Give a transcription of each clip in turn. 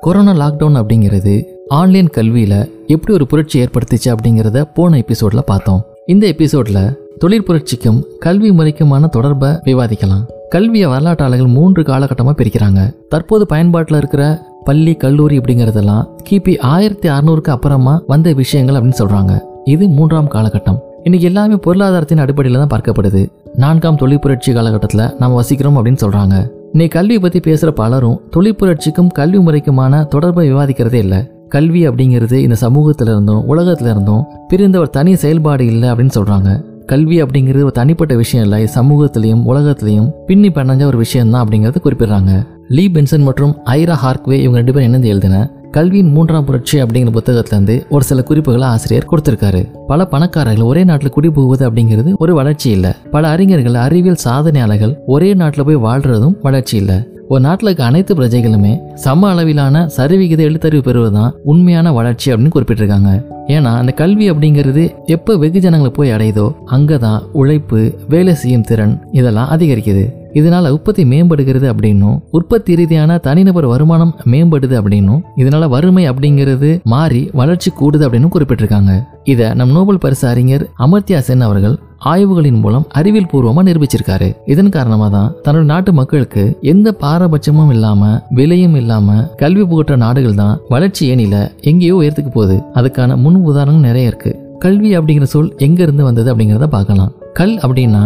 Corona lockdown அப்படிங்கிறது online கல்வியில எப்படி ஒரு புரட்சி ஏற்படுத்துச்சு அப்படிங்கிறத போன எபிசோட்ல பார்த்தோம். இந்த எபிசோட்ல தொழில் புரட்சிக்கும் கல்வி முறைக்குமான தொடர்பை விவாதிக்கலாம். கல்வியை வரலாற்றாளர்கள் மூன்று காலகட்டமாக பிரிக்கிறாங்க. தற்போது பயன்பாட்டில் இருக்கிற பள்ளி கல்லூரி அப்படிங்கிறதெல்லாம் கிபி ஆயிரத்தி அறுநூறுக்கு அப்புறமா வந்த விஷயங்கள் அப்படின்னு சொல்றாங்க. இது மூன்றாம் காலகட்டம். இன்னைக்கு எல்லாமே பொருளாதாரத்தின் அடிப்படையில் தான் பார்க்கப்படுது. நான்காம் தொழில் புரட்சி காலகட்டத்தில் நாம் வசிக்கிறோம் அப்படின்னு சொல்றாங்க. நீ கல்வியை பற்றி பேசுகிற பலரும் தொழிற்புரட்சிக்கும் கல்வி முறைக்குமான தொடர்பை விவாதிக்கிறதே இல்லை. கல்வி அப்படிங்கிறது இந்த சமூகத்துல இருந்தும் உலகத்துல இருந்தும் பிரிந்த ஒரு தனி செயல்பாடு இல்லை அப்படின்னு சொல்றாங்க. கல்வி அப்படிங்கிறது ஒரு தனிப்பட்ட விஷயம் இல்லை. சமூகத்திலையும் உலகத்திலையும் பின்னி பண்ணஞ்ச ஒரு விஷயம் தான் அப்படிங்கறத குறிப்பிடுறாங்க. லீ பென்சன் மற்றும் ஐரா ஹார்க்வே இவங்க ரெண்டு பேரும் இணைந்து எழுதின. கல்வியின் மூன்றாம் புரட்சி அப்படிங்கிற புத்தகத்திலேருந்து ஒரு சில குறிப்புகளை ஆசிரியர் கொடுத்திருக்காரு. பல பணக்காரர்கள் ஒரே நாட்டில் குடிபுகுவது அப்படிங்கிறது ஒரு வளர்ச்சி இல்லை. பல அறிஞர்கள் அறிவியல் சாதனையாளர்கள் ஒரே நாட்டில் போய் வாழ்றதும் வளர்ச்சி இல்லை. ஒரு நாட்டில் இருக்க அனைத்து பிரஜைகளுமே சம அளவிலான சரிவிகித எழுத்தறிவு பெறுவது தான் உண்மையான வளர்ச்சி அப்படின்னு குறிப்பிட்டிருக்காங்க. ஏன்னா அந்த கல்வி அப்படிங்கிறது எப்போ வெகுஜனங்களை போய் அடையுதோ அங்கே தான் உழைப்பு வேலை செய்யும் திறன் இதெல்லாம் அதிகரிக்குது. இதனால உற்பத்தி மேம்படுகிறது அப்படின்னும் உற்பத்தி ரீதியான தனிநபர் வருமானம் மேம்படுது அப்படின்னும் இதனால வறுமை அப்படிங்கிறது மாறி வளர்ச்சி கூடுது அப்படின்னு குறிப்பிட்டிருக்காங்க. இதை நம் நோபல் பரிசு அறிஞர் அமர்த்தியா சென் அவர்கள் ஆய்வுகளின் மூலம் அறிவியல் பூர்வமா நிரூபிச்சிருக்காரு. இதன் காரணமா தான் தன்னோட நாட்டு மக்களுக்கு எந்த பாரபட்சமும் இல்லாம விலையும் இல்லாம கல்வி புகற்ற நாடுகள் தான் வளர்ச்சி ஏனில எங்கேயோ உயர்த்துக்கு போகுது. அதுக்கான முன் உதாரணம் நிறைய இருக்கு. கல்வி அப்படிங்கிற சொல் எங்க இருந்து வந்தது அப்படிங்கிறத பார்க்கலாம். கல் அப்படின்னா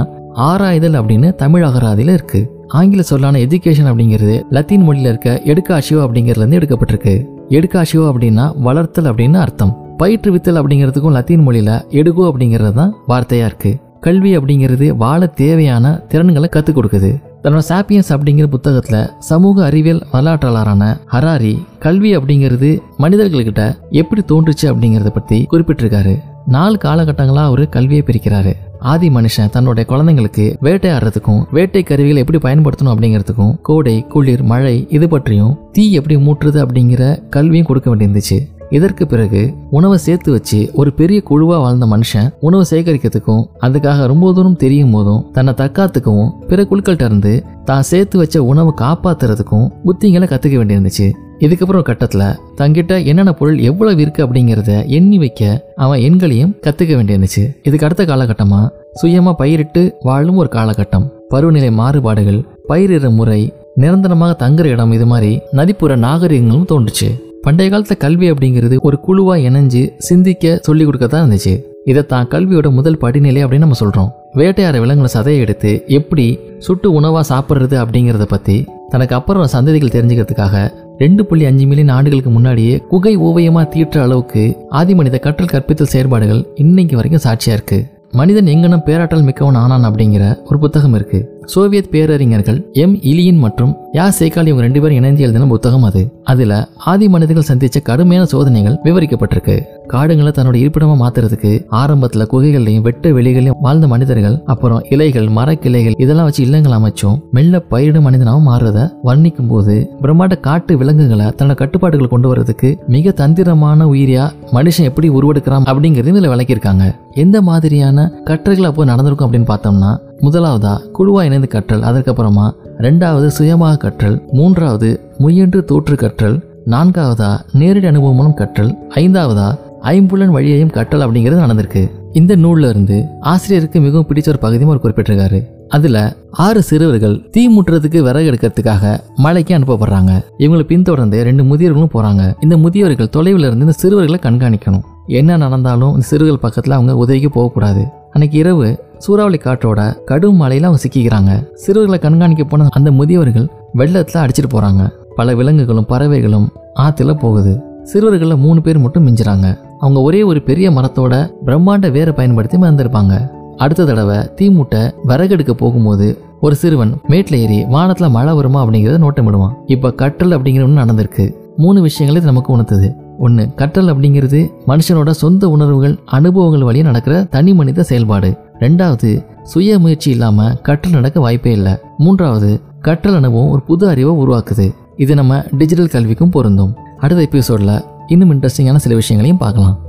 ஆராய்தல் அப்படின்னு தமிழ் அகராதியில இருக்கு. ஆங்கில சொல்லான எஜுகேஷன் அப்படிங்கிறது லத்தீன் மொழியில இருக்க எடுக்காஷியோ அப்படிங்கிறதுலேருந்து எடுக்கப்பட்டிருக்கு. எடுக்காஷியோ அப்படின்னா வளர்த்தல் அப்படின்னு அர்த்தம். பயிற்றுவித்தல் அப்படிங்கிறதுக்கும் லத்தீன் மொழியில எடுகோ அப்படிங்கிறது தான் வார்த்தையா இருக்கு. கல்வி அப்படிங்கிறது வாழ தேவையான திறன்களை கற்றுக் கொடுக்குது. தன்னோட சாப்பியன்ஸ் அப்படிங்கிற புத்தகத்தில் சமூக அறிவியல் வரலாற்றாளரான ஹராரி கல்வி அப்படிங்கிறது மனிதர்கள்கிட்ட எப்படி தோன்றுச்சு அப்படிங்கிறத பற்றி குறிப்பிட்டிருக்காரு. நாலு காலகட்டங்களாக அவர் கல்வியை பிரிக்கிறாரு. ஆதி மனுஷன் தன்னுடைய குழந்தைங்களுக்கு வேட்டையாடுறதுக்கும் வேட்டை கருவிகளை எப்படி பயன்படுத்தணும் அப்படிங்கிறதுக்கும் கோடை குளிர் மழை இது பற்றியும் தீ எப்படி மூட்டுறது அப்படிங்கிற கல்வியும் கொடுக்க வேண்டியிருந்துச்சு. இதற்கு பிறகு உணவை சேர்த்து வச்சு ஒரு பெரிய குழுவா வாழ்ந்த மனுஷன் உணவு சேகரிக்கிறதுக்கும் அதுக்காக ரொம்ப தூரம் தெரியும் போதும் தன்னை தற்காத்துக்கவும் பிற குழுக்கள்கிட்ட இருந்து தான் சேர்த்து வச்ச உணவை காப்பாத்துறதுக்கும் புத்திங்களை கத்துக்க வேண்டியிருந்துச்சு. இதுக்கப்புறம் ஒரு கட்டத்துல தங்கிட்ட என்னென்ன பொருள் எவ்வளவு இருக்கு அப்படிங்கிறத எண்ணி வைக்க அவன் எண்களையும் கத்துக்க வேண்டியிருந்துச்சு. இதுக்கு அடுத்த காலகட்டமா சுயமா பயிரிட்டு வாழும் ஒரு காலகட்டம். பருவநிலை மாறுபாடுகள் பயிரிடுற முறை நிரந்தரமாக தங்குற இடம் இது மாதிரி நதிப்புற நாகரிகங்களும் தோன்றுச்சு. பண்டைய காலத்து கல்வி அப்படிங்கிறது ஒரு குழுவா இணைஞ்சு சிந்திக்க சொல்லி கொடுக்க தான் இருந்துச்சு. இதை தான் கல்வியோட முதல் படிநிலை அப்படின்னு நம்ம சொல்றோம். வேட்டையாட விலங்குகளை சதையை எடுத்து எப்படி சுட்டு உணவா சாப்பிட்றது அப்படிங்கிறத பத்தி தனக்கு அப்புறம் சந்ததிகள் தெரிஞ்சுக்கிறதுக்காக ரெண்டு புள்ளி அஞ்சு மில்லியன் ஆண்டுகளுக்கு முன்னாடியே குகை ஓவியமா தீட்டுற அளவுக்கு ஆதி மனித கற்றல் கற்பித்தல் செயற்பாடுகள் இன்னைக்கு வரைக்கும் சாட்சியா இருக்கு. மனிதன் எங்கனம் பேராற்றல் மிக்கவன் ஆனான் அப்படிங்கிற ஒரு புத்தகம் இருக்கு. Soviet பேரறிஞர்கள் M. இலியின் மற்றும் யா. சேகால் இவங்க ரெண்டு பேரும் இணைந்து எழுதின புத்தகம் அது. அதுல ஆதி மனிதர்கள் சந்திச்ச கடுமையான சோதனைகள் விவரிக்கப்பட்டிருக்கு. காடுங்களை தன்னோட இருப்பிடமா மாத்துறதுக்கு ஆரம்பத்துல குகைகள்லையும் வெட்ட வெளிகளையும் வாழ்ந்த மனிதர்கள் அப்புறம் இலைகள் மரக்கிளைகள் இதெல்லாம் வச்சு இல்லங்கள் அமைச்சும். மெல்ல பயிரிடும் மனிதனாகவும் மாறுறத வர்ணிக்கும் போது பிரம்மாண்ட காட்டு விலங்குகளை தன்னோட கட்டுப்பாடுகள் கொண்டு வர்றதுக்கு மிக தந்திரமான உயிரியா மனுஷன் எப்படி உருவெடுக்கிறான் அப்படிங்கிறது இதுல விளக்கியிருக்காங்க. எந்த மாதிரியான கற்றல்கள் அப்போ நடந்திருக்கும் அப்படின்னு பார்த்தோம்னா முதலாவதா குழுவா இணைந்து கற்றல் அதற்கப்புறமா ரெண்டாவது சுயமாக கற்றல் மூன்றாவது முயன்று தோற்று கற்றல் நான்காவதா நேரடி அனுபவம் மூலம் கற்றல் ஐந்தாவதா ஐம்புலன் வழியையும் கற்றல் அப்படிங்கிறது நடந்திருக்கு. இந்த நூல்ல இருந்து ஆசிரியருக்கு மிகவும் பிடிச்ச ஒரு பகுதியும் அவர் குறிப்பிட்டிருக்காரு. அதுல ஆறு சிறுவர்கள் தீ முட்டுறதுக்கு விறகு எடுக்கிறதுக்காக மலைக்கு அனுப்பப்படுறாங்க. இவங்களை பின்தொடர்ந்து ரெண்டு முதியவர்களும் போறாங்க. இந்த முதியவர்கள் தொலைவில் இருந்து இந்த சிறுவர்களை கண்காணிக்கணும். என்ன நடந்தாலும் இந்த சிறுவர்கள் பக்கத்துல அவங்க உதவிக்கு போகக்கூடாது. அன்னைக்கு இரவு சூறாவளி காற்றோட கடும் மழையில அவங்க சிக்கிக்கிறாங்க. சிறுவர்களை கண்காணிக்க போன அந்த முதியவர்கள் வெள்ளத்துல அடிச்சிட்டு போறாங்க. பல விலங்குகளும் பறவைகளும் ஆத்துல போகுது. சிறுவர்களில் மூணு பேர் மட்டும் மிஞ்சுறாங்க. அவங்க ஒரே ஒரு பெரிய மரத்தோட பிரம்மாண்ட வேரை பயன்படுத்தி மறந்துருப்பாங்க. அடுத்த தடவை தீமூட்டை விறகெடுக்க போகும்போது ஒரு சிறுவன் மேட்ல ஏறி வானத்துல மழை வருமா அப்படிங்கறத நோட்டமிடுவான். இப்ப கற்றல் அப்படிங்கிற ஒன்று நடந்திருக்கு. மூணு விஷயங்கள் இது நமக்கு உணர்த்துது. ஒன்று கற்றல் அப்படிங்கிறது மனுஷனோட சொந்த உணர்வுகள் அனுபவங்கள் வழியா நடக்கிற தனி மனித செயல்பாடு. ரெண்டாவது சுய முயற்சி இல்லாம கற்றல் நடக்க வாய்ப்பே இல்லை. மூன்றாவது கற்றல் அனுபவம் ஒரு புது அறிவை உருவாக்குது. இது நம்ம டிஜிட்டல் கல்விக்கும் பொருந்தும். அடுத்த எபிசோட்ல இன்னும் இன்ட்ரெஸ்டிங்கான சில விஷயங்களையும் பார்க்கலாம்.